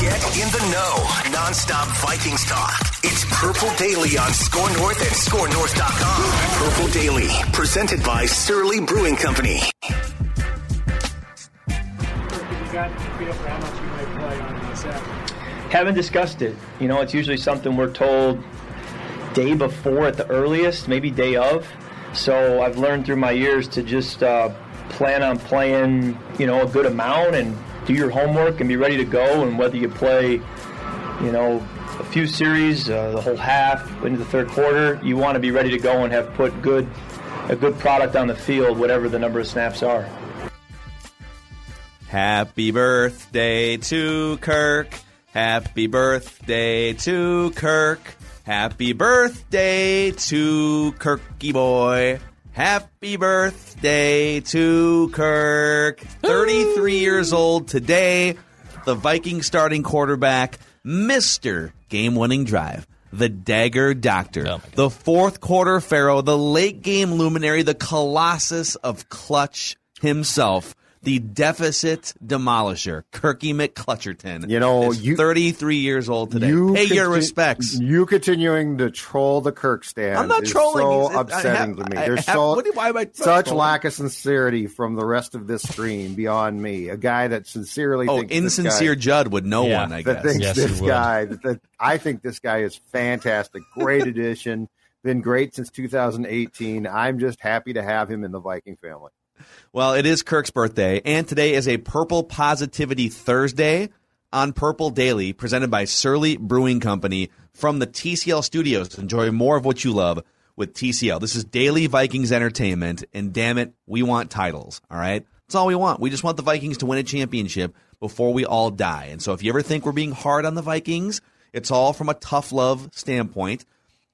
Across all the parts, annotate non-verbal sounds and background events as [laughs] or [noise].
Get in the know. Nonstop Vikings talk. It's Purple Daily on Score North and ScoreNorth.com. Purple Daily, presented by Surly Brewing Company. Haven't discussed it. You know, it's usually something we're told day before at the earliest, maybe day of. So I've learned through my years to just uh, plan on playing, you know, a good amount and do your homework and be ready to go. And whether you play, you know, a few series, uh, the whole half into the third quarter, you want to be ready to go and have put good a good product on the field, whatever the number of snaps are. Happy birthday to Kirk. Happy birthday to Kirk. Happy birthday to Kirky boy. Happy birthday to Kirk. 33 years old today. The Viking starting quarterback, Mr. Game winning drive. The Dagger Doctor, the fourth quarter Pharaoh, the late game luminary, the Colossus of Clutch himself, the deficit demolisher, Kirky McClutcherton. You know, is you- 33 years old today. You Pay your respects. You continuing to troll the Kirk stand. I'm not is trolling. So It's- I upsetting have- to me. I There's have- so what do- why am I such trolling? lack of sincerity from the rest of this screen beyond me. A guy that sincerely Oh, thinks this insincere guy, Judd would know Yeah. one, I that guess. thinks Yes, this guy. That, that- I think this guy is fantastic. Great addition. Been great since 2018. I'm just happy to have him in the Viking family. Well, it is Kirk's birthday, and today is a Purple Positivity Thursday on Purple Daily, presented by Surly Brewing Company from the TCL studios. Enjoy more of what you love with TCL. This is Daily Vikings Entertainment, and damn it, we want titles, all right? That's all we want. We just want the Vikings to win a championship before we all die. And so if you ever think we're being hard on the Vikings, it's all from a tough love standpoint.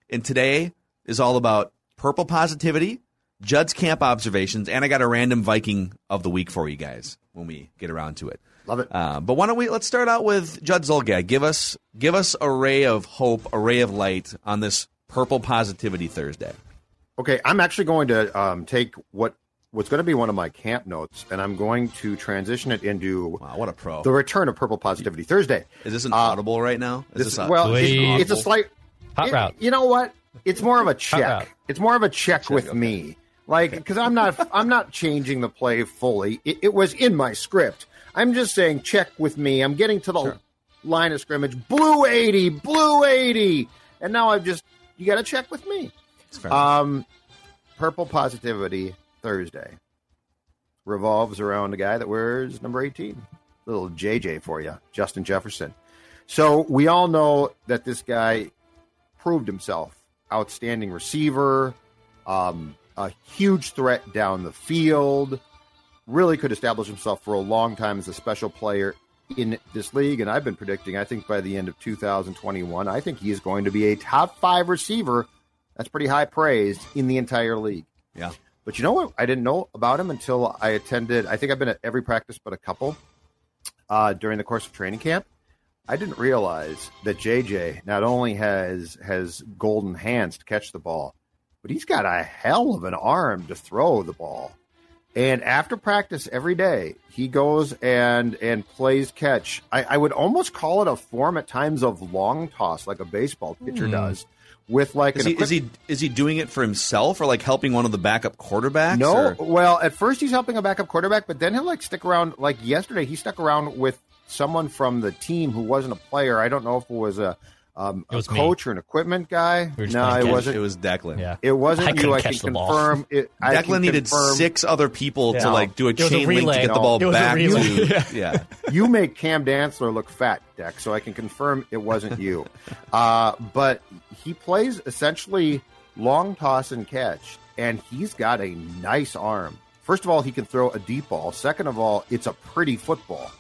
And today is all about purple positivity, Judd's camp observations, and I got a random Viking of the week for you guys when we get around to it. Love it. Uh, but why don't we let's start out with Judd Zulgad. Give us give us a ray of hope, a ray of light on this purple positivity Thursday. Okay, I'm actually going to um, take what what's going to be one of my camp notes, and I'm going to transition it into Wow, what a pro! the return of Purple Positivity Thursday. is this an uh, audible right now? Is This, this a, well, it- it's a slight Hot it- route. You know what? It's more of a check. It's more of a check, with me, like because I'm not [laughs] I'm not changing the play fully. It, it was in my script. I'm just saying check with me. I'm getting to the line of scrimmage. Blue eighty, blue eighty, and now I've just you got to check with me. Um, Purple Positivity Thursday revolves around a guy that wears number 18. Little JJ for you, Justin Jefferson. So we all know that this guy proved himself outstanding receiver, um, a huge threat down the field, really could establish himself for a long time as a special player in this league. And I've been predicting, I think by the end of 2021, I think he is going to be a top five receiver. That's pretty high praise in the entire league. yeah. But you know what? I didn't know about him until I attended. I think I've been at every practice but a couple uh, during the course of training camp. I didn't realize that JJ not only has has golden hands to catch the ball, but he's got a hell of an arm to throw the ball. And after practice every day, he goes and and plays catch. I, I would almost call it a form at times of long toss, like a baseball pitcher hmm. does, with like Is he, is he is he doing it for himself or like helping one of the backup quarterbacks? No, or- well, at first he's helping a backup quarterback, but then he'll like stick around. Like yesterday, he stuck around with someone from the team who wasn't a player. I don't know if it was a, um, It a was me. coach or an equipment guy. We no, playing it wasn't. It was Declan. Yeah. It wasn't I you. I can confirm. It, I Declan can needed confirm- six other people to like do a It was a chain link to relay. get the ball It was a back relay. to. [laughs] Yeah. [laughs] you make Cam Dantzler look fat, Deck, so I can confirm it wasn't you. [laughs] uh, but he plays essentially long toss and catch, and he's got a nice arm. First of all, he can throw a deep ball. Second of all, it's a pretty football.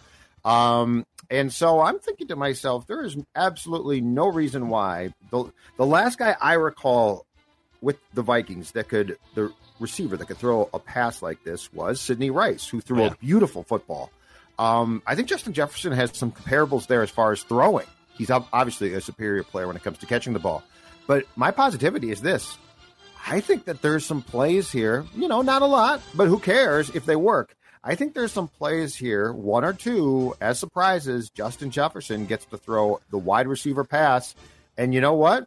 Um, and so I'm thinking to myself, there is absolutely no reason why the the last guy I recall with the Vikings that could the receiver that could throw a pass like this was Sidney Rice, who threw Yeah. a beautiful football. Um, I think Justin Jefferson has some comparables there as far as throwing. He's obviously a superior player when it comes to catching the ball. But my positivity is this: I think that there's some plays here. You know, not a lot, but who cares if they work? I think there's some plays here, one or two, as surprises. Justin Jefferson gets to throw the wide receiver pass, and you know what?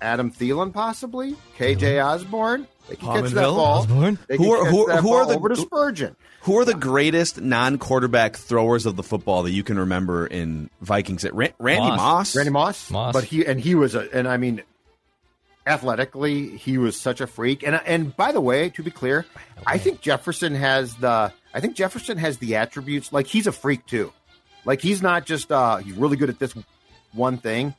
Adam Thielen, possibly KJ mm-hmm. Osborn. They can catch that ball. Osborn? They Who are- catch who- that who are the- over to Spurgeon? Who are the greatest non-quarterback throwers of the football that you can remember in Vikings? It Randy Moss. Moss. Randy Moss. Moss. But he and he was a and I mean athletically he was such a freak. And and by the way, to be clear, I think Jefferson has the I think Jefferson has the attributes like he's a freak too. Like he's not just uh he's really good at this one thing.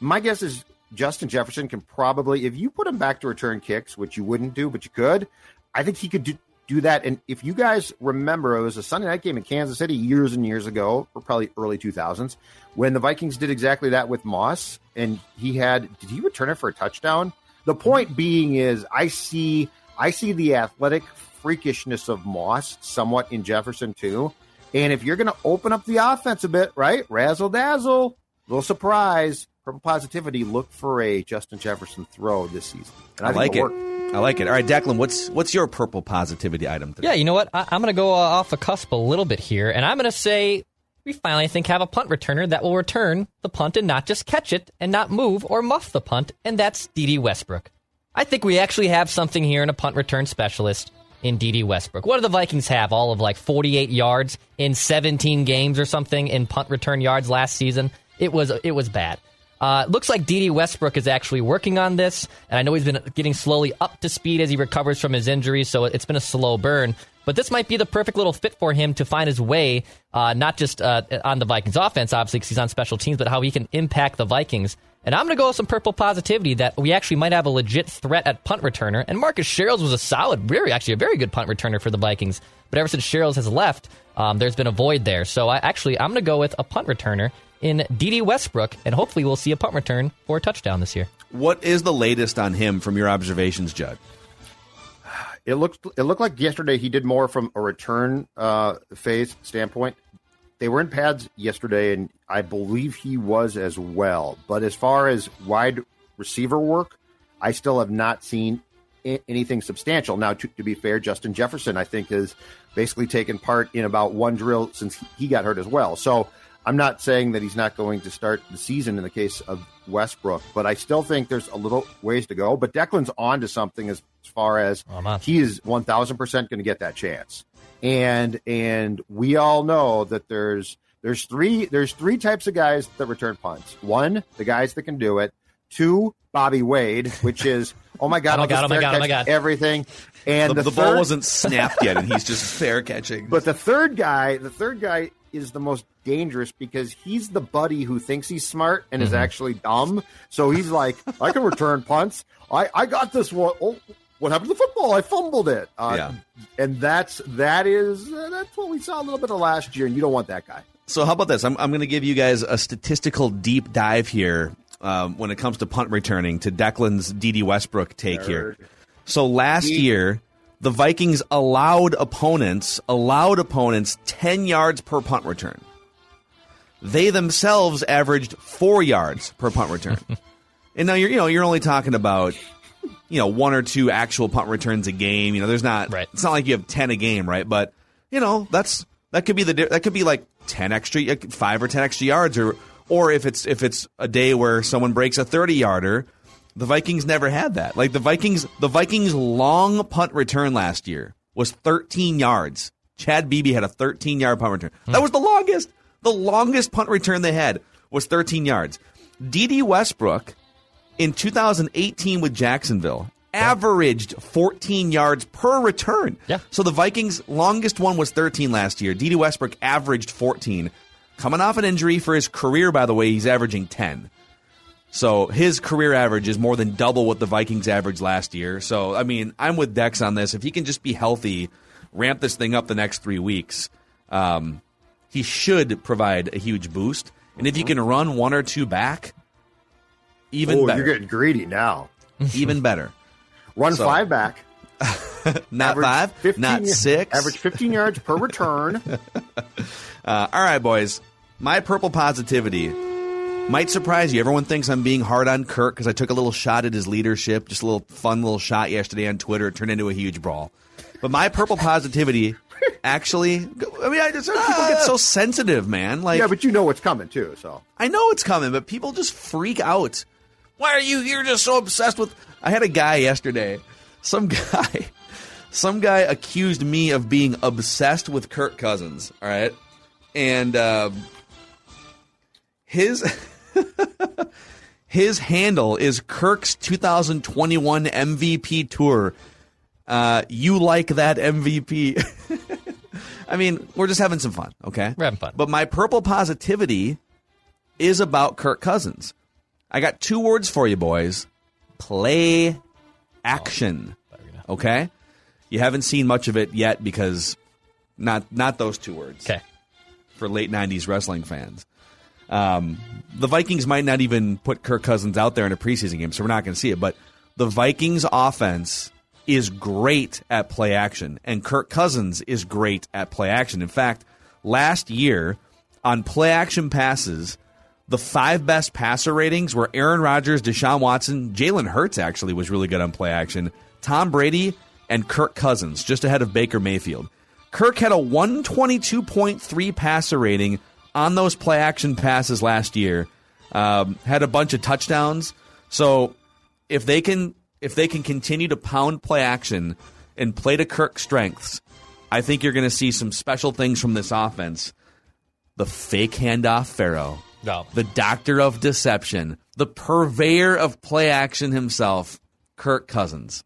My guess is Justin Jefferson can probably if you put him back to return kicks, which you wouldn't do, but you could, I think he could do do that. And if you guys remember, it was a Sunday night game in Kansas City years and years ago, or probably early 2000s, when the Vikings did exactly that with Moss. And he had, did he return it for a touchdown? The point being is, I see, I see the athletic freakishness of Moss somewhat in Jefferson too. And if you're going to open up the offense a bit, right? Razzle dazzle, little surprise, purple positivity. Look for a Justin Jefferson throw this season. And I think like it. work. I like it. All right, Declan, what's what's your purple positivity item today? Yeah, you know what? I, I'm going to go uh, off the cusp a little bit here, and I'm going to say we finally, I think, have a punt returner that will return the punt and not just catch it and not move or muff the punt, and that's D.D. Westbrook. I think we actually have something here in a punt return specialist in D.D. Westbrook. What do the Vikings have? All of like 48 yards in 17 games or something in punt return yards last season. It was it was bad. Uh, it looks like D.D. Westbrook is actually working on this, and I know he's been getting slowly up to speed as he recovers from his injury, so it's been a slow burn. But this might be the perfect little fit for him to find his way, uh, not just uh, on the Vikings offense, obviously, because he's on special teams, but how he can impact the Vikings. And I'm going to go with some purple positivity that we actually might have a legit threat at punt returner. And Marcus Sherels was a solid, very actually a very good punt returner for the Vikings. But ever since Sherels has left, um, there's been a void there. So I actually I'm going to go with a punt returner in D.D. Westbrook, and hopefully we'll see a punt return for a touchdown this year. What is the latest on him from your observations, Judd? It looked it looked like yesterday he did more from a return uh, phase standpoint. They were in pads yesterday, and I believe he was as well. But as far as wide receiver work, I still have not seen a- anything substantial. Now, to, to be fair, Justin Jefferson, I think, has basically taken part in about one drill since he got hurt as well. So I'm not saying that he's not going to start the season in the case of Westbrook, but I still think there's a little ways to go. But Declan's on to something as far as Oh, he is 1000% going to get that chance. And and we all know that there's there's three there's three types of guys that return punts. One, the guys that can do it. Two, Bobby Wade, which is oh my god, Oh my I'll God, oh my God, oh my God. everything. And The, the, the ball wasn't snapped yet, and he's just fair catching. [laughs] but the third guy, the third guy is the most dangerous because he's the buddy who thinks he's smart and Mm-hmm. is actually dumb. So he's like, I can return [laughs] punts. I, I got this one. Oh, what happened to the football? I fumbled it. Uh, Yeah. And that's that is uh, that's what we saw a little bit of last year, and you don't want that guy. So how about this? I'm, I'm going to give you guys a statistical deep dive here um, when it comes to punt returning to Declan's D.D. Westbrook take here. So last year, the Vikings allowed opponents allowed opponents 10 yards per punt return. They themselves averaged four yards per punt return. [laughs] and now you're you know you're only talking about you know one or two actual punt returns a game. You know, there's not Right. it's not like you have 10 a game, right? But you know that's that could be the that could be like 10 extra five or 10 extra yards or or if it's if it's a day where someone breaks a 30 yarder the vikings never had that like the vikings the vikings long punt return last year was 13 yards chad beebe had a 13 yard punt return hmm. that was the longest The longest punt return they had was 13 yards. D.D. Westbrook in 2018 with Jacksonville averaged 14 yards per return. Yeah. So the Vikings' longest one was 13 last year. D.D. Westbrook averaged 14. Coming off an injury for his career, by the way, he's averaging 10. So his career average is more than double what the Vikings averaged last year. So, I mean, I'm with Dex on this. If he can just be healthy, ramp this thing up the next three weeks, um, he should provide a huge boost. And if you can run one or two back, even oh, better. you're getting greedy now. [laughs] even better. Run So- five back. [laughs] Not five, 15 not six. Average 15 yards per return. [laughs] Uh, all right, boys. My purple positivity might surprise you. Everyone thinks I'm being hard on Kirk because I took a little shot at his leadership, just a little fun little shot yesterday on Twitter. It turned into a huge brawl. But my purple positivity actually, I mean, I just people get so sensitive, man. Like, yeah, but you know what's coming too. So I know it's coming, but people just freak out. Why are you? You're just so obsessed with. I had a guy yesterday. Some [laughs] guy, some guy accused me of being obsessed with Kirk Cousins. All right, and um, his [laughs] his handle is Kirk's 2021 MVP tour. Uh, you like that MVP? [laughs] I mean, we're just having some fun, okay? We're having fun. But my purple positivity is about Kirk Cousins. I got two words for you, boys. Play action. Okay? You haven't seen much of it yet because not not those two words Okay. for late 90s wrestling fans. Um, the Vikings might not even put Kirk Cousins out there in a preseason game, so we're not going to see it. But the Vikings offense is great at play action, and Kirk Cousins is great at play action. In fact, last year on play action passes, the five best passer ratings were Aaron Rodgers, Deshaun Watson, Jalen Hurts actually was really good on play action, Tom Brady, and Kirk Cousins, just ahead of Baker Mayfield. Kirk had a 122.3 passer rating on those play action passes last year. Um, had a bunch of touchdowns. So if they can if they can continue to pound play action and play to Kirk's strengths, I think you're going to see some special things from this offense. The fake handoff pharaoh, No. the doctor of deception, the purveyor of play action himself, Kirk Cousins.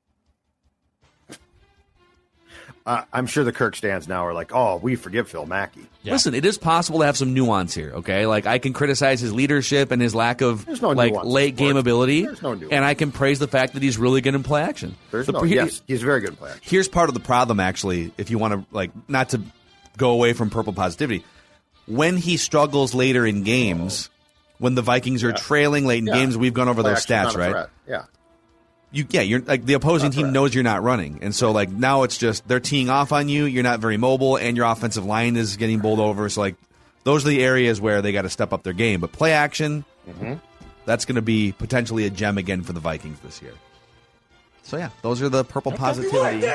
Uh, I'm sure the Kirk stands now are like, oh, we forgive Phil Mackey. Yeah. Listen, it is possible to have some nuance here, okay? Like I can criticize his leadership and his lack of no like late game ability, There's no and I can praise the fact that he's really good in play action. There's The no. pre- yes, he's a very good player. Here's part of the problem, actually, if you want to like not to go away from purple positivity. When he struggles later in games, when the Vikings are trailing late in Yeah. games, we've gone over Play those stats, right? Yeah. You yeah you're like the opposing That's team right. knows you're not running. And so like now it's just they're teeing off on you. You're not very mobile and your offensive line is getting bowled over. So like those are the areas where they got to step up their game. But play action Mm-hmm. that's going to be potentially a gem again for the vikings this year. So yeah those are the purple positivity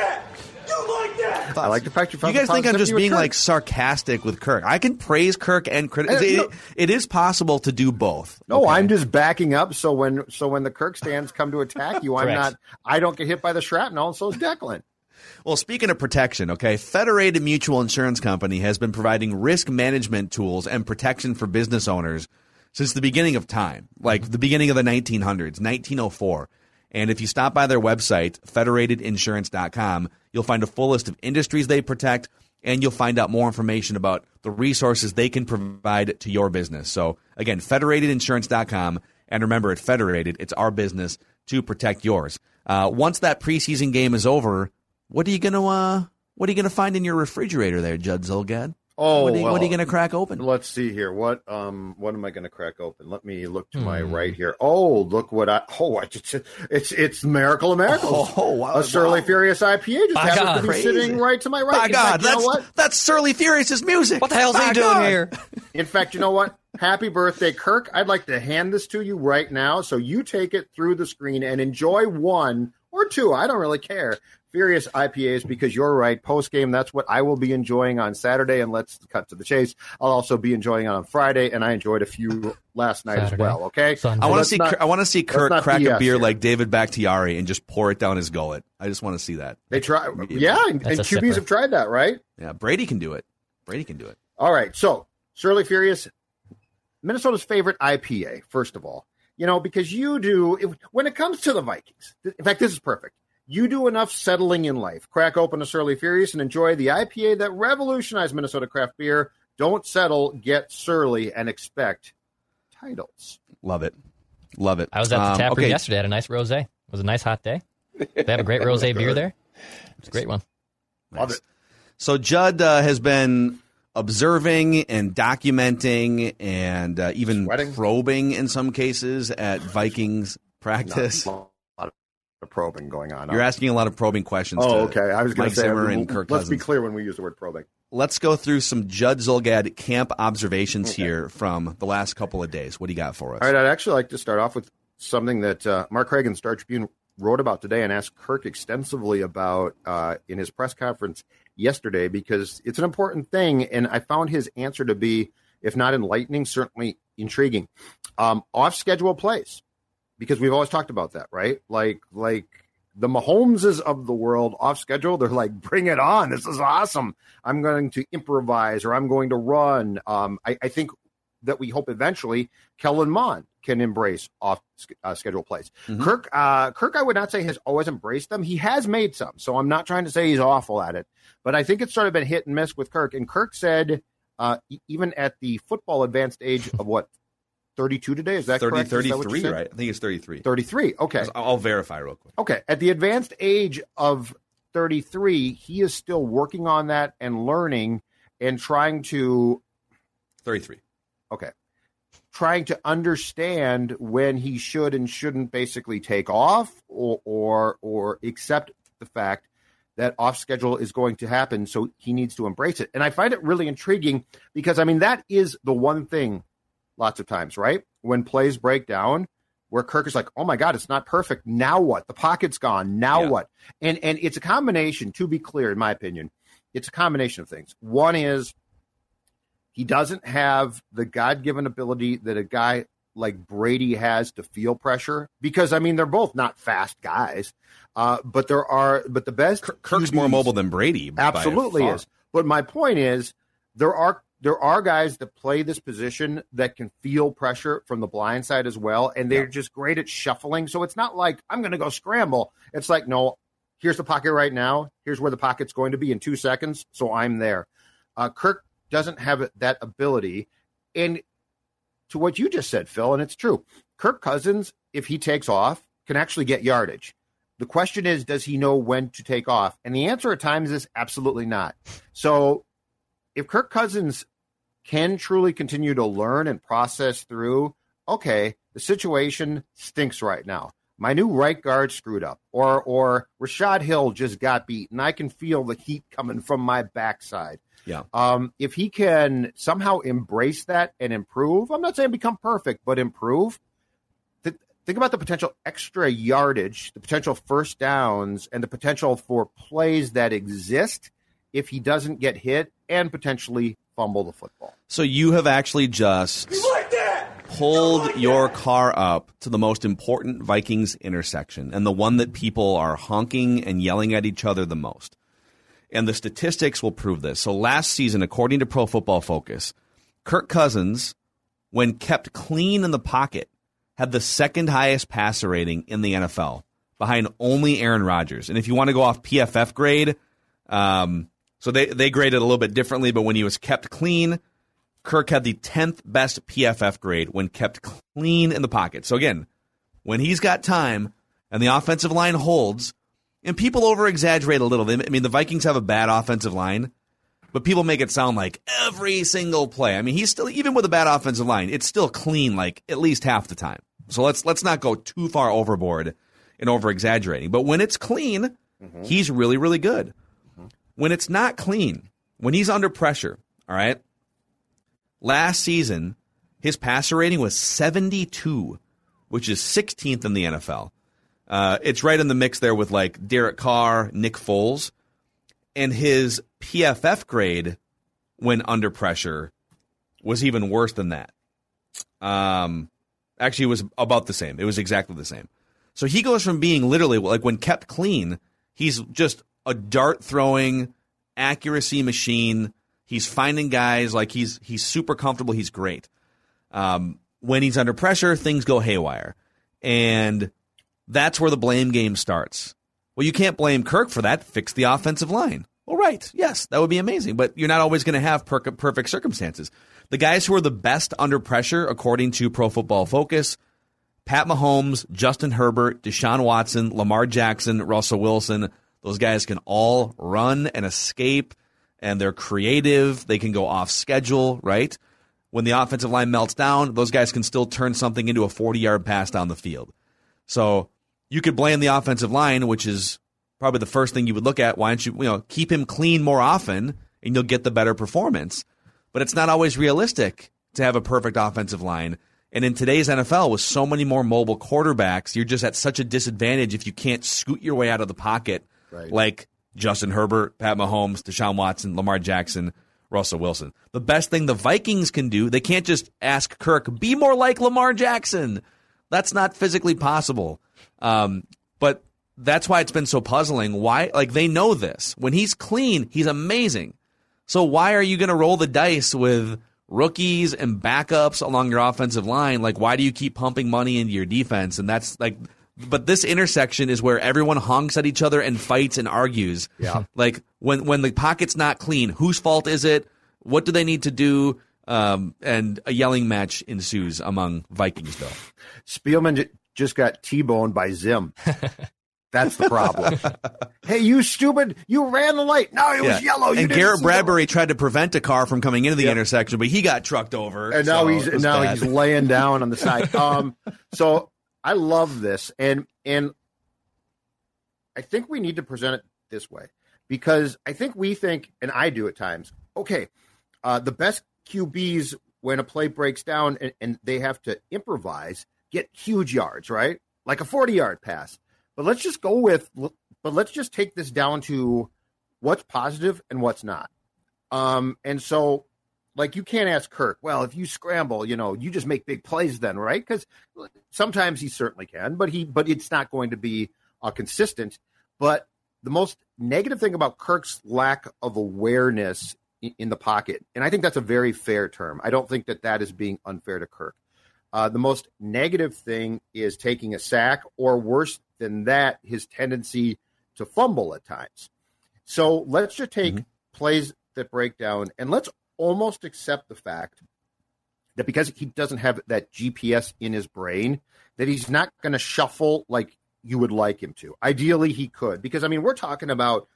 I like the fact you you guys the think I'm just being Kirk. like sarcastic with Kirk? I can praise Kirk and criticize. no. It, it is possible to do both. No, okay? I'm just backing up. So when so when the Kirk stands come to attack you, I'm not. I don't get hit by the shrapnel, and so is Declan. Well, speaking of protection, okay, Federated Mutual Insurance Company has been providing risk management tools and protection for business owners since the beginning of time, like the beginning of the 1900s, 1904. And if you stop by their website, federatedinsurance.com, you'll find a full list of industries they protect, and you'll find out more information about the resources they can provide to your business. So, again, federatedinsurance.com. And remember, at Federated, it's our business to protect yours. Uh, once that preseason game is over, what are you gonna uh, What are you gonna find in your refrigerator there, Judd Zulgad? Oh, what are you, what are you gonna crack open? Let's see here. What um what am I going to crack open? Let me look to Hmm. my right here. Oh, look what I oh I just, it's it's Miracle of Miracles. Oh, wow, a Surly wow. Furious IPA just My happens God. to be Crazy. sitting right to my right. My In God, fact, you know that's what? that's Surly Furious's music. What the hell's My he doing here? In fact, you know what? Happy birthday, Kirk. I'd like to hand this to you right now. So you take it through the screen and enjoy one or two. I don't really care. Furious IPAs because you're right. Post game, that's what I will be enjoying on Saturday. And let's cut to the chase. I'll also be enjoying it on Friday, and I enjoyed a few last night Saturday. as well. Okay. Sunday. I want to see. not- I want to see Kurt not crack a beer here. like David Bakhtiari and just pour it down his gullet. I just want to see that. They try. Yeah, and, and QBs sipper. have tried that, right? Yeah, Brady can do it. Brady can do it. All right. So Surly Furious, Minnesota's favorite IPA, first of all. You know, because you do, if, when it comes to the Vikings, in fact, this is perfect. You do enough settling in life. Crack open a Surly Furious and enjoy the IPA that revolutionized Minnesota craft beer. Don't settle, get surly, and expect titles. Love it. Love it. I was at the Um, tap room okay. yesterday. Had a nice rosé. It was a nice hot day. They have a great [laughs] rosé beer there. It's a great one. Love it. So Judd uh, has been observing and documenting and uh, even Sweating. probing in some cases at Vikings practice. A of probing going on. You're asking a lot of probing questions. Oh, okay. I was going to say, Zimmer I mean, and Kirk let's Cousins. be clear when we use the word probing. Let's go through some Judd Zulgad camp observations here from the last couple of days. What do you got for us? All right, I'd actually like to start off with something that uh, Mark Craig in Star Tribune wrote about today and asked Kirk extensively about uh, in his press conference yesterday because it's an important thing, and I found his answer to be, if not enlightening, certainly intriguing. Um, off schedule plays, because we've always talked about that, right? Like, like the Mahomeses of the world off schedule, they're like, bring it on. This is awesome. I'm going to improvise or I'm going to run. Um, I, I think that we hope eventually Kellen Mond can embrace off uh, schedule plays. Kirk, uh, Kirk, I would not say has always embraced them. He has made some, so I'm not trying to say he's awful at it, but I think it's sort of been hit and miss with Kirk. And Kirk said, uh, even at the football advanced age of what 32 today, is that 30, correct? Is that 33, right? I think it's 33. 33. Okay. I'll I'll verify real quick. Okay. At the advanced age of 33, he is still working on that and learning and trying to 33. okay trying to understand when he should and shouldn't basically take off or or or accept the fact that off schedule is going to happen so he needs to embrace it and i find it really intriguing because i mean that is the one thing lots of times right when plays break down where kirk is like oh my god it's not perfect now what the pocket's gone now Yeah. what and and it's a combination to be clear in my opinion it's a combination of things one is he doesn't have the God given ability that a guy like Brady has to feel pressure because I mean they're both not fast guys, uh, but there are but the best Kirk's more mobile than Brady. absolutely is. But my point is there are there are guys that play this position that can feel pressure from the blind side as well, and they're just great at shuffling. So it's not like I'm going to go scramble. It's like no, here's the pocket right now. Here's where the pocket's going to be in two seconds. So I'm there. Uh, Kirk doesn't have that ability, and to what you just said, Phil, and it's true. Kirk Cousins, if he takes off, can actually get yardage. The question is, does he know when to take off? And the answer at times is absolutely not. So if Kirk Cousins can truly continue to learn and process through, okay, the situation stinks right now. My new right guard screwed up, or or Rashad Hill just got beat, and I can feel the heat coming from my backside. Yeah. Um, if he can somehow embrace that and improve, I'm not saying become perfect, but improve. Th- think about the potential extra yardage, the potential first downs, and the potential for plays that exist if he doesn't get hit and potentially fumble the football. So you have actually just pulled your car up to the most important Vikings intersection and the one that people are honking and yelling at each other the most. And the statistics will prove this. So last season, according to Pro Football Focus, Kirk Cousins, when kept clean in the pocket, had the second highest passer rating in the NFL, behind only Aaron Rodgers. And if you want to go off PFF grade, um, so they, they graded a little bit differently, but when he was kept clean, Kirk had the 10th best PFF grade when kept clean in the pocket. So again, when he's got time and the offensive line holds, and people over exaggerate a little. I mean, the Vikings have a bad offensive line, but people make it sound like every single play. I mean, he's still even with a bad offensive line, it's still clean like at least half the time. So let's let's not go too far overboard and over exaggerating. But when it's clean, mm-hmm. he's really really good. When it's not clean, when he's under pressure, all right? Last season, his passer rating was 72, which is 16th in the NFL. Uh, it's right in the mix there with like Derek Carr, Nick Foles, and his PFF grade when under pressure was even worse than that. Um, actually, it was about the same. It was exactly the same. So he goes from being literally like when kept clean, he's just a dart throwing accuracy machine. He's finding guys like he's he's super comfortable. He's great. Um, when he's under pressure, things go haywire, and that's where the blame game starts. Well, you can't blame Kirk for that. Fix the offensive line. Well, right, yes, that would be amazing, but you're not always going to have per- perfect circumstances. The guys who are the best under pressure, according to Pro Football Focus, Pat Mahomes, Justin Herbert, Deshaun Watson, Lamar Jackson, Russell Wilson. Those guys can all run and escape, and they're creative. They can go off schedule, right? When the offensive line melts down, those guys can still turn something into a 40 yard pass down the field. So you could blame the offensive line, which is probably the first thing you would look at. Why don't you, you know, keep him clean more often and you'll get the better performance? But it's not always realistic to have a perfect offensive line. And in today's NFL, with so many more mobile quarterbacks, you're just at such a disadvantage if you can't scoot your way out of the pocket Right. like Justin Herbert, Pat Mahomes, Deshaun Watson, Lamar Jackson, Russell Wilson. The best thing the Vikings can do, they can't just ask Kirk, be more like Lamar Jackson. That's not physically possible. Um, but that's why it's been so puzzling. Why? Like they know this. When he's clean, he's amazing. So why are you going to roll the dice with rookies and backups along your offensive line? Like why do you keep pumping money into your defense? And that's like but this intersection is where everyone honks at each other and fights and argues. Yeah. Like when when the pocket's not clean, whose fault is it? What do they need to do? Um, and a yelling match ensues among Vikingsville. Spielman j- just got T-boned by Zim. [laughs] That's the problem. hey, you stupid! You ran the light. No, it was yellow. You and Garrett Bradbury tried to prevent a car from coming into the Yep. intersection, but he got trucked over. and now so he's now bad. he's laying down on the side. [laughs] Um, so I love this, and and I think we need to present it this way because I think we think, and I do at times. Okay, uh, the best QBs when a play breaks down and, and they have to improvise get huge yards, right? Like a forty-yard pass. But let's just go with, but let's just take this down to what's positive and what's not. Um, and so like you can't ask Kirk, well, if you scramble, you know, you just make big plays then, right? Because sometimes he certainly can, but he but it's not going to be uh, consistent. But the most negative thing about Kirk's lack of awareness in, in the pocket, and I think that's a very fair term. I don't think that that is being unfair to Kirk. Uh, the most negative thing is taking a sack, or worse than that, his tendency to fumble at times. So let's just take plays that break down and let's almost accept the fact that because he doesn't have that GPS in his brain, that he's not going to shuffle like you would like him to. Ideally, he could because I mean we're talking about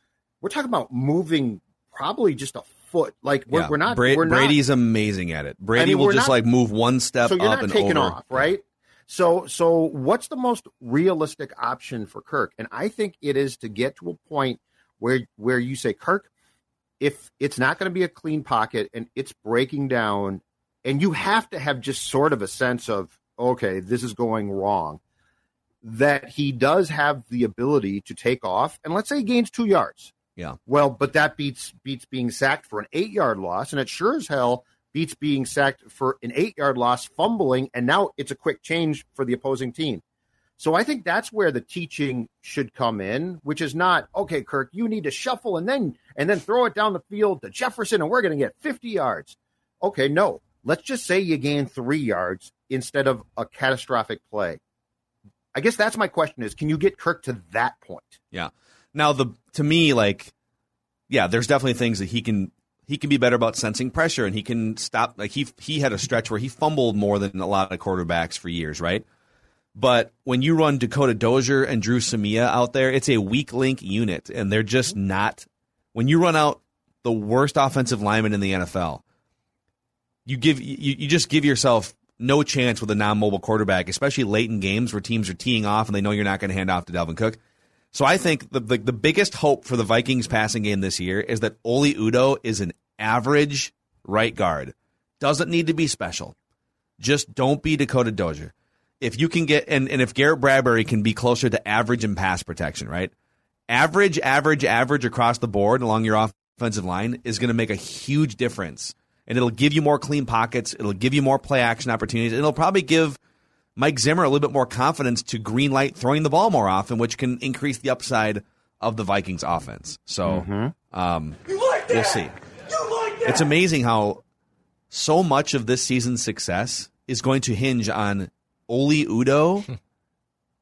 we're talking about moving probably just a foot. Like we're, Yeah. we're not Bra- we're not- Brady's amazing at it. Brady I mean, will just not- like move one step so you're up not and taking over. off, right? So, so what's the most realistic option for Kirk? And I think it is to get to a point where where you say, Kirk, if it's not going to be a clean pocket and it's breaking down, and you have to have just sort of a sense of, okay, this is going wrong. That he does have the ability to take off, and let's say he gains two yards. Yeah. Well, but that beats beats being sacked for an eight yard loss, and it sure as hell beats being sacked for an eight yard loss, fumbling, and now it's a quick change for the opposing team. So I think that's where the teaching should come in, which is not okay, Kirk. You need to shuffle and then and then throw it down the field to Jefferson, and we're going to get fifty yards. Okay, no. Let's just say you gain three yards instead of a catastrophic play. I guess that's my question: is can you get Kirk to that point? Yeah. Now the to me like yeah, there's definitely things that he can he can be better about sensing pressure and he can stop like he he had a stretch where he fumbled more than a lot of quarterbacks for years, right? But when you run Dakota Dozier and Dru Samia out there, it's a weak link unit and they're just mm-hmm. not when you run out the worst offensive lineman in the NFL, you give you, you just give yourself no chance with a non-mobile quarterback, especially late in games where teams are teeing off and they know you're not going to hand off to Dalvin Cook. So I think the, the the biggest hope for the Vikings passing game this year is that Oli Udoh is an average right guard. Doesn't need to be special. Just don't be Dakota Dozier. If you can get and, and if Garrett Bradbury can be closer to average in pass protection, right? Average, average, average across the board along your offensive line is going to make a huge difference. And it'll give you more clean pockets. It'll give you more play action opportunities. And it'll probably give Mike Zimmer a little bit more confidence to green light throwing the ball more often, which can increase the upside of the Vikings offense. So um, we'll see. It's amazing how so much of this season's success is going to hinge on Oli Udoh. [laughs]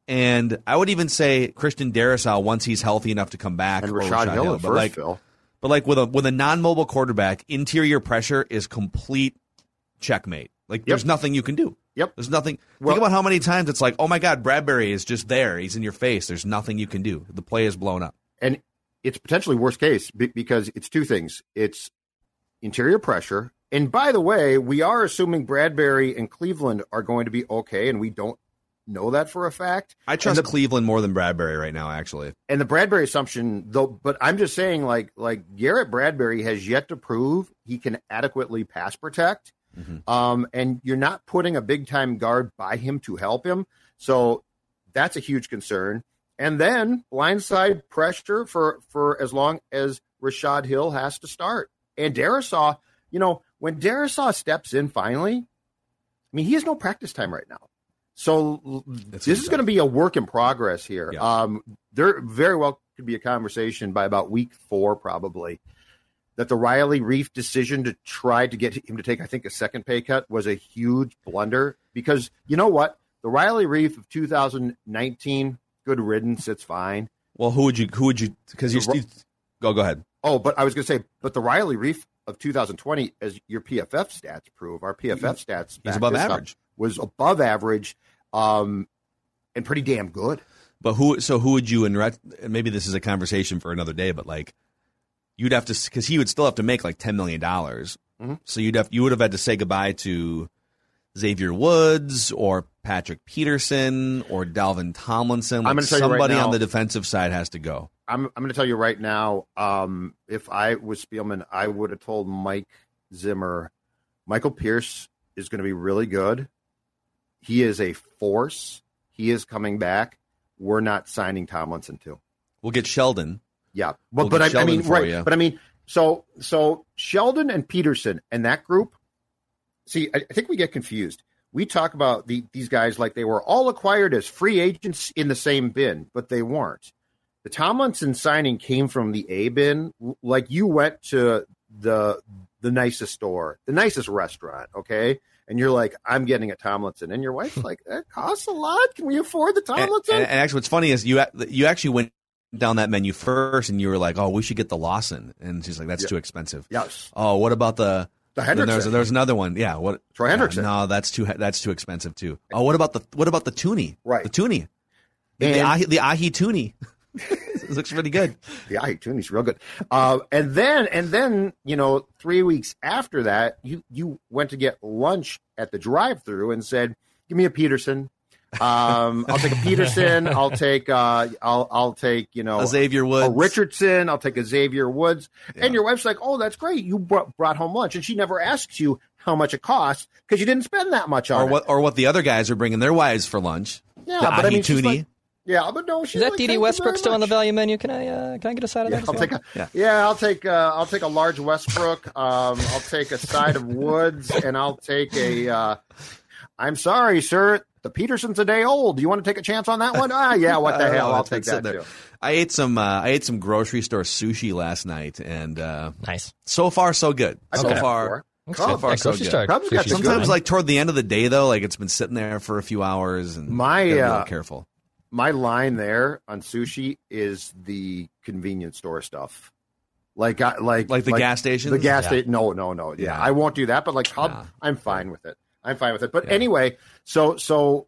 And I would even say Christian Darrisaw once he's healthy enough to come back. And or Rashad Hill at but first, like, Phil. but like with a with a non-mobile quarterback, interior pressure is complete checkmate. Like there's nothing you can do. Yep. There's nothing. Well- think about how many times it's like, oh my God, Bradbury is just there. He's in your face. There's nothing you can do. The play is blown up. and it's potentially worst case because it's two things. It's interior pressure, and by the way, we are assuming Bradbury and Cleveland are going to be okay, and we don't know that for a fact. I trust the, Cleveland more than Bradbury right now. Actually, and the Bradbury assumption, though. But I'm just saying, like like Garrett Bradbury has yet to prove he can adequately pass protect. Um, and you're not putting a big time guard by him to help him. So that's a huge concern. And then blindside pressure for, for as long as Rashad Hill has to start. And Darrisaw, you know, when Darrisaw steps in finally, I mean, he has no practice time right now. So That's this is going to be a work in progress here. Yeah. Um, there very well could be a conversation by about week four, probably, that the Riley Reiff decision to try to get him to take, I think, a second pay cut was a huge blunder because you know what? The Riley Reiff of 2019, good riddance, it's fine. well, who would you? Who would you? Because you, The Ro- you go go ahead. Oh, but I was going to say, but the Riley Reiff of 2020, as your PFF stats prove, our PFF stats He's above average. was above average, um, and pretty damn good. But who? So who would you? Ret- maybe this is a conversation for another day. But like, you'd have to because he would still have to make like ten million dollars. Mhm. So you'd have you would have had to say goodbye to Xavier Woods or Patrick Peterson or Dalvin Tomlinson. I'm Like gonna tell you right somebody now- on the defensive side has to go. I'm I'm going to tell you right now. Um, if I was Spielman, I would have told Mike Zimmer, Michael Pierce is going to be really good. He is a force. He is coming back. We're not signing Tomlinson too. We'll get Sheldon. Yeah, but We'll but I, I mean right. you. But I mean, so so Sheldon and Peterson and that group. See, I, I think we get confused. We talk about the, these guys like they were all acquired as free agents in the same bin, but they weren't. The Tomlinson signing came from the A bin. Like you went to the the nicest store, the nicest restaurant, okay, and you're like, I'm getting a Tomlinson, and your wife's [laughs] like, that costs a lot. Can we afford the Tomlinson? and- and actually, what's funny is you you actually went down that menu first, and you were like, "Oh, we should get the Lawson," and she's like, "That's Yeah. too expensive." yes, Oh, what about the the Then there's Hendrickson. there's another one. Yeah, what Troy yeah, Hendrickson. no, that's too that's too expensive too. Oh, what about the what about the Toonie? Right. the Toonie, the, the ahi, the ahi Toonie. [laughs] it looks pretty good. [laughs] Yeah, Toonie's real good. Uh, and then, and then, you know, three weeks after that, you you went to get lunch at the drive-through and said, "Give me a Peterson. Um, I'll take a Peterson. I'll take, uh, I'll I'll take, you know, A Xavier Woods. a Richardson. I'll take a Xavier Woods." Yeah. And your wife's like, "Oh, that's great. You brought, brought home lunch," and she never asks you how much it costs because you didn't spend that much on or it. what or what the other guys are bringing their wives for lunch. Yeah, the but I mean, she's like, yeah, but no, she's Is that like, DD Westbrook still on the value menu? Can I uh, can I get a side of Yeah, that? I'll as take a Yeah. yeah. I'll take uh, I'll take a large Westbrook. Um, I'll take a side of Woods, and I'll take a. Uh, I'm sorry, sir. The Peterson's a day old. Do you want to take a chance on that one? Ah, yeah. What the [laughs] hell? know, I'll take that there. too. I ate some uh, I ate some grocery store sushi last night, and uh, Nice. so far so good. I've so done far, before. So far Yeah, so good. got Sometimes, good. like toward the end of the day, though, like it's been sitting there for a few hours, and My, be uh, careful. My line there on sushi is the convenience store stuff. Like, I, like, Like the gas stations? The gas Yeah. station. No, no, no. Yeah, Yeah. I won't do that. But like, Cub, Nah. I'm fine with it. I'm fine with it. But Yeah. anyway, so so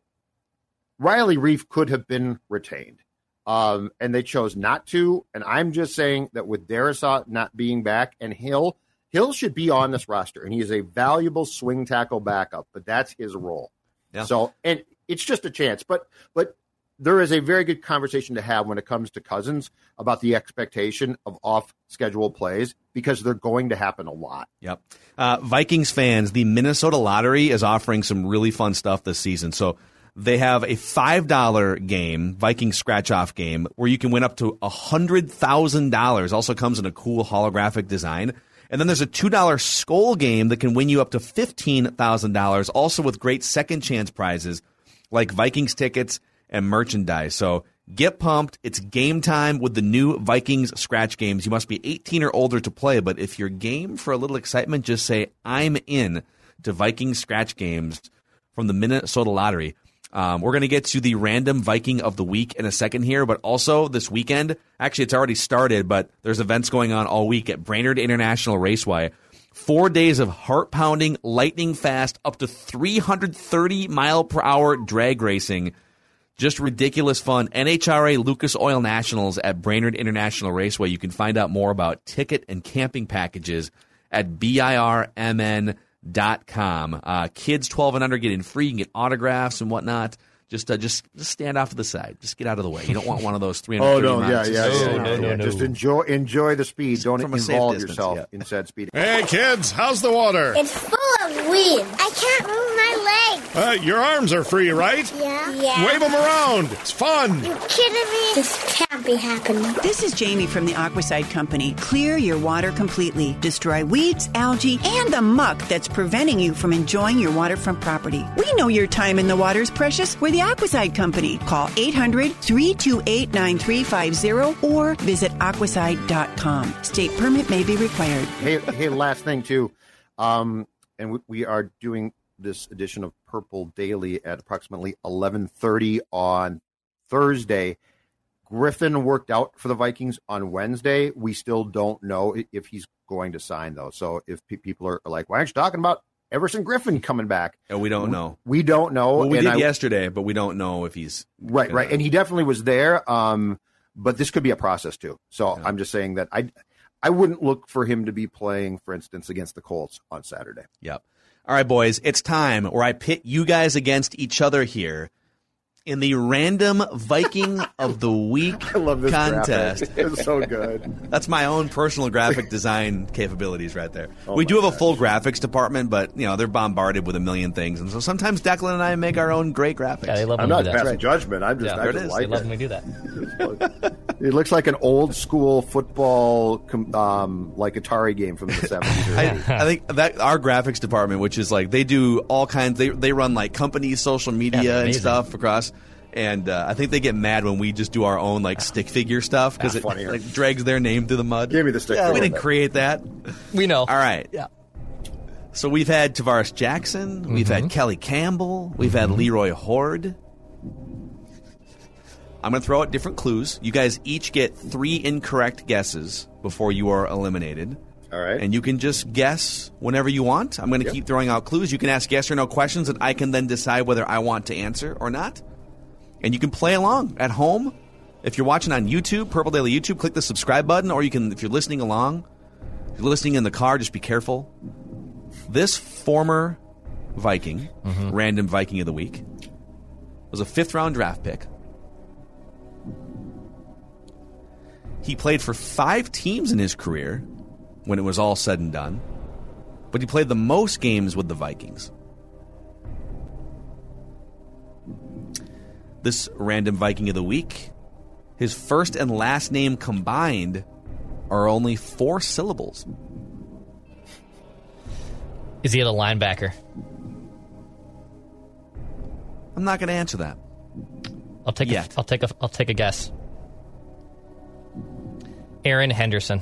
Riley Reiff could have been retained, um, and they chose not to. And I'm just saying that with Darrisaw not being back and Hill, Hill should be on this roster, and he is a valuable swing tackle backup. But that's his role. Yeah. So, and it's just a chance, but but there is a very good conversation to have when it comes to Cousins about the expectation of off schedule plays because they're going to happen a lot. Yep. Uh, Vikings fans, the Minnesota Lottery is offering some really fun stuff this season. So they have a $5 game, Viking scratch off game, where you can win up to $100,000. Also comes in a cool holographic design. And then there's a $2 skull game that can win you up to $15,000, also with great second chance prizes like Vikings tickets and merchandise. So Get pumped. It's game time with the new Vikings scratch games. You must be 18 or older to play, but if you're game for a little excitement, just say, I'm in to Vikings scratch games from the Minnesota Lottery. Um, we're going to get to the random Viking of the week in a second here, but also this weekend, actually, it's already started, but there's events going on all week at Brainerd International Raceway. Four days of heart pounding, lightning fast, up to 330 mile per hour drag racing. Just ridiculous fun. NHRA Lucas Oil Nationals at Brainerd International Raceway. You can find out more about ticket and camping packages at BIRMN.com. Uh, kids 12 and under get in free. You can get autographs and whatnot. Just, uh, just, just stand off to the side. Just get out of the way. You don't want one of those [laughs] 330 Oh no, yeah, miles. yeah, No, yeah, no, no, no. Just enjoy enjoy the speed. Don't From a safe involve distance, yourself yeah. in said speed. Hey kids, how's the water? It's full of weeds. I can't move my legs. Uh, your arms are free, right? Yeah. Yeah. Wave them around. It's fun. You kidding me? This can't be happening. This is Jamie from the Aquacide Company. Clear your water completely. Destroy weeds, algae, and the muck that's preventing you from enjoying your waterfront property. We know your time in the water is precious. We're the Aquacide Company. Call 800 328 9350 or visit aquacide.com. State permit may be required. hey, hey, last thing too, um, and we, we are doing this edition of Purple Daily at approximately eleven thirty on Thursday. Griffen worked out for the Vikings on Wednesday. We still don't know if he's going to sign though. So if pe- people are like, "Why aren't you talking about Everson Griffen coming back?" And we don't know. We don't know. Well, we and did I- yesterday, but we don't know if he's Right, gonna- right, and he definitely was there. Um, but this could be a process too. So I'm just saying that I, I wouldn't look for him to be playing, for instance, against the Colts on Saturday. Yep. All right, boys, it's time where I pit you guys against each other here in the random Viking of the Week [laughs] I love this contest. graphic. [laughs] It's so good. That's my own personal graphic design capabilities right there. Oh we do have a full graphics department, but you know they're bombarded with a million things, and so sometimes Declan and I make our own great graphics. Yeah, they love I'm not do that. passing judgment. I'm just, Yeah, I there it just is. They love it. when we do that. [laughs] It looks like an old school football, um, like Atari game from the 70s. I, I think that our graphics department, which is like they do all kinds, they they run like company social media Yeah, and stuff across. And uh, I think they get mad when we just do our own like stick figure stuff because it funnier. like drags their name through the mud. Give me the stick Yeah, we didn't create that. We know. All right. Yeah. So we've had Tarvaris Jackson, we've Mm-hmm. had Kelly Campbell, we've had Leroy Hoard. I'm going to throw out different clues. You guys each get three incorrect guesses before you are eliminated. All right. And you can just guess whenever you want. I'm going to keep throwing out clues. You can ask yes or no questions, and I can then decide whether I want to answer or not. And you can play along at home. If you're watching on YouTube, Purple Daily YouTube, click the subscribe button, or you can, if you're listening along, if you're listening in the car, just be careful. This former Viking, mm-hmm. random Viking of the week, was a fifth round draft pick. He played for five teams in his career when it was all said and done, but he played the most games with the Vikings. This random Viking of the week, his first and last name combined are only four syllables. Is he a linebacker? I'm not going to answer that. I'll take. A, Yet. I'll take a. I'll take a guess. Erin Henderson.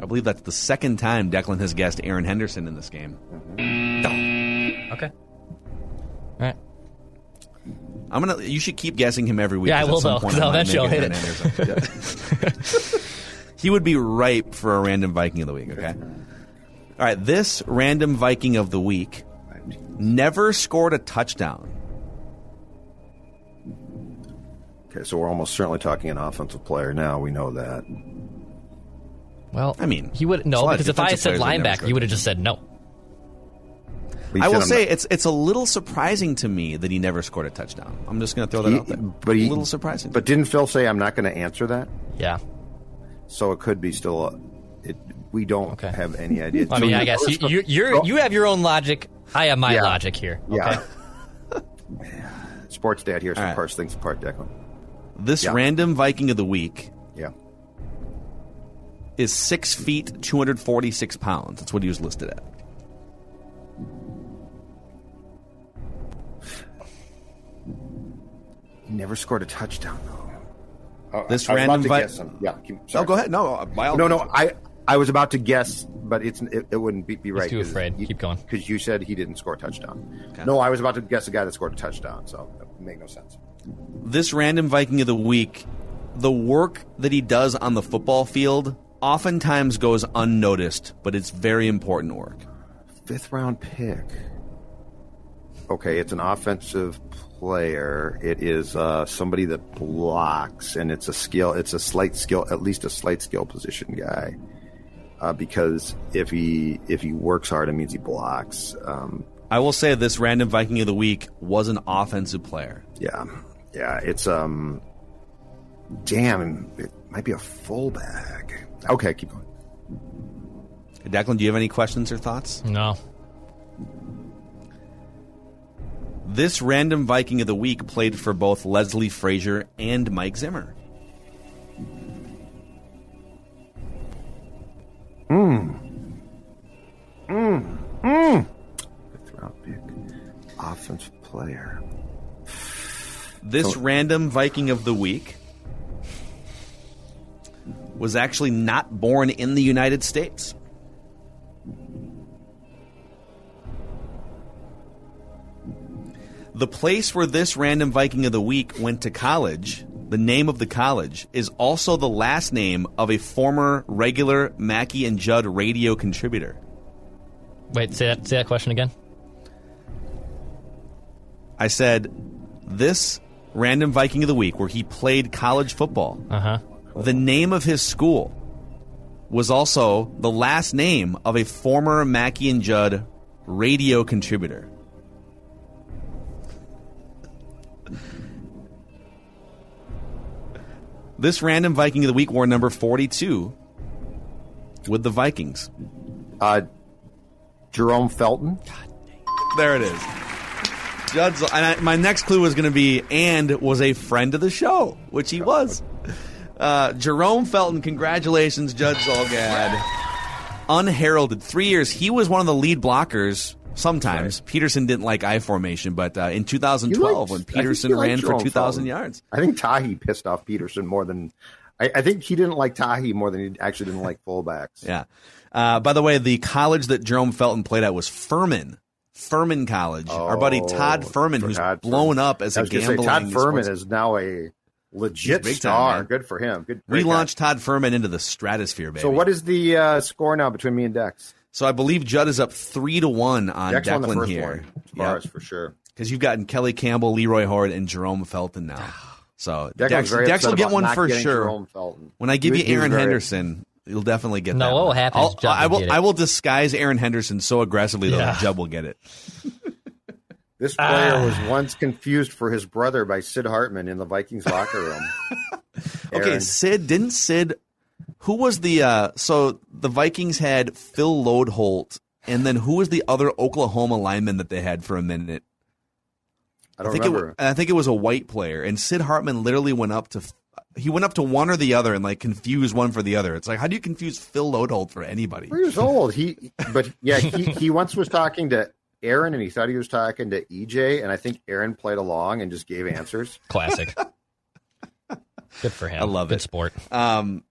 I believe that's the second time Declan has guessed Erin Henderson in this game. Okay. All right. I'm gonna. You should keep guessing him every week. Yeah, I 'cause will, at some though, point 'cause I [laughs] I'll might eventually make hit Erin Henderson. [laughs] Yeah. he would be ripe for a random Viking of the week. Okay. All right. This random Viking of the week never scored a touchdown. Okay, so we're almost certainly talking an offensive player now. We know that. Well, I mean, he would there's a no because if I defensive said players that never linebacker, scored. you would have just said no. But I will say I'm- it's it's a little surprising to me that he never scored a touchdown. I'm just going to throw that he- out there. but he, a little surprising. But didn't Phil say I'm not going to answer that? Yeah. So it could be still. A, it we don't Okay. have any idea. I mean, I guess you you you're, you have your own logic. I have my Yeah. logic here. Yeah. [laughs] Sports dad here, so All right. parse things apart, Declan. this yeah. random Viking of the week Yeah. is six feet, 246 pounds. That's what he was listed at. Never scored a touchdown though. Uh, This I was random about to vi- guess him. Yeah. Keep, Oh, go ahead. No, uh, No, no. I I was about to guess, but it's it, it wouldn't be, be right. too 'cause afraid. you- Keep going. because you said he didn't score a touchdown. No, I was about to guess a guy that scored a touchdown, so that would make no sense. this random Viking of the week, the work that he does on the football field oftentimes goes unnoticed, but it's very important work. Fifth round pick. Okay, it's an offensive player. It is uh, somebody that blocks, and it's a skill. It's a slight skill, at least a slight skill position guy. Uh, because if he if he works hard, it means he blocks. Um, I will say this random Viking of the week was an offensive player. yeah, yeah. It's um, damn. It might be a fullback. Okay, keep going. Declan, do you have any questions or thoughts? No. This random Viking of the week played for both Leslie Frazier and Mike Zimmer. Mmm. Mmm. Mmm. Fifth round pick, offensive player. This So- random Viking of the week was actually not born in the United States. The place where this random Viking of the week went to college, the name of the college, is also the last name of a former regular Mackey and Judd radio contributor. Wait, say that, say that question again. I said, this random Viking of the week where he played college football, Uh huh. the name of his school was also the last name of a former Mackey and Judd radio contributor. This random Viking of the week wore number 42 with the Vikings. Uh, Jerome Felton. There it is. Judd's, and I, my next clue was going to be, and was a friend of the show, which he was. Uh, Jerome Felton, congratulations, Judd Zulgad. Unheralded, three years. He was one of the lead blockers. Sometimes Peterson didn't like I formation, but uh, in 2012, liked- when Peterson ran for 2,000 yards, I think Tahi pissed off Peterson more than. I, I think he didn't like Tahi more than he actually didn't like fullbacks. [laughs] Yeah. Uh, by the way, the college that Jerome Felton played at was Furman. Furman College. Our buddy Todd Oh, Furman, who's Todd blown Furman. up as a gonna say, gambling. Todd Fuhrman sports- is now a legit big time, star. man. Good for him. Good. great guy. Todd Fuhrman into the stratosphere, baby. So what is the uh, score now between me and Dex? So I believe Judd is up three to one on Dex won the Declan first here. one. As far as for sure. Because you've gotten Kelly Campbell, Leroy Horde, and Jerome Felton now. Ah. So Dex, Dex, Dex will get one for sure. When I give He you was- he Erin very- Henderson, you'll definitely get No, that. what will one. happen is I'll- I will will. get it. I will disguise Erin Henderson so aggressively Yeah. that Judd will get it. This ah. player was once confused for his brother by Sid Hartman in the Vikings locker room. [laughs] Okay, Sid didn't Sid. Who was the? uh So the Vikings had Phil Loadholt, and then who was the other Oklahoma lineman that they had for a minute? I don't think remember. It, I think it was a white player, and Sid Hartman literally went up to. He went up to one or the other and like confused one for the other. It's like how do you confuse Phil Loadholt for anybody? Three years old. He, but yeah, he, he once was talking to Erin, and he thought he was talking to EJ, and I think Erin played along and just gave answers. Classic. [laughs] Good for him. I love Good it. sport. Um,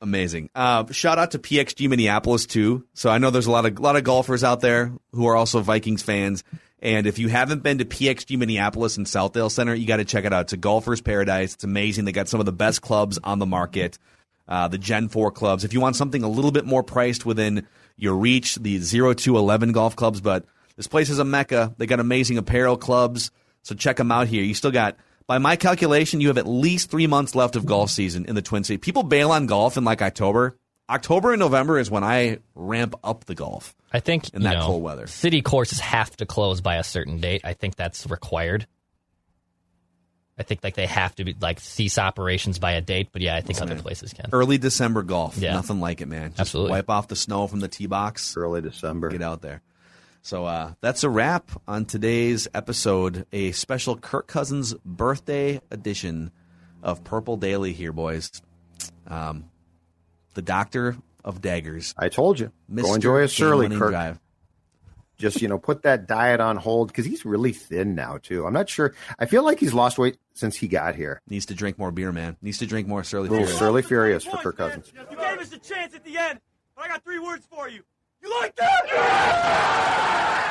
amazing. Uh, shout out to PXG Minneapolis too. So I know there's a lot of lot of golfers out there who are also Vikings fans. And if you haven't been to PXG Minneapolis and Southdale Center, you got to check it out. It's a golfer's paradise. It's amazing. They got some of the best clubs on the market. Uh, the Gen 4 clubs. If you want something a little bit more priced within your reach, the 0 to 11 golf clubs. But this place is a mecca. They got amazing apparel clubs. So check them out here. You still got, by my calculation, you have at least three months left of golf season in the Twin Cities. People bail on golf in like October. October and November is when I ramp up the golf. I think In you that know, cold weather. city courses have to close by a certain date. I think that's required. I think like they have to be like cease operations by a date, but yeah, I think other places can. Early December golf. Yeah. Nothing like it, man. Just Absolutely. wipe off the snow from the tee box. Early December. Get out there. So uh, that's a wrap on today's episode. A special Kirk Cousins birthday edition of Purple Daily here, boys. Um, the Doctor of Daggers. I told you. Mr. Go enjoy a Surly, Kirk. Drive. just you know put that diet on hold because he's really thin now too. I'm not sure. I feel like he's lost weight since he got here. Needs to drink more beer, man. Needs to drink more Surly Little Furious. Surly Furious for Kirk Cousins. You gave us a chance at the end, but I got three words for you. You like that?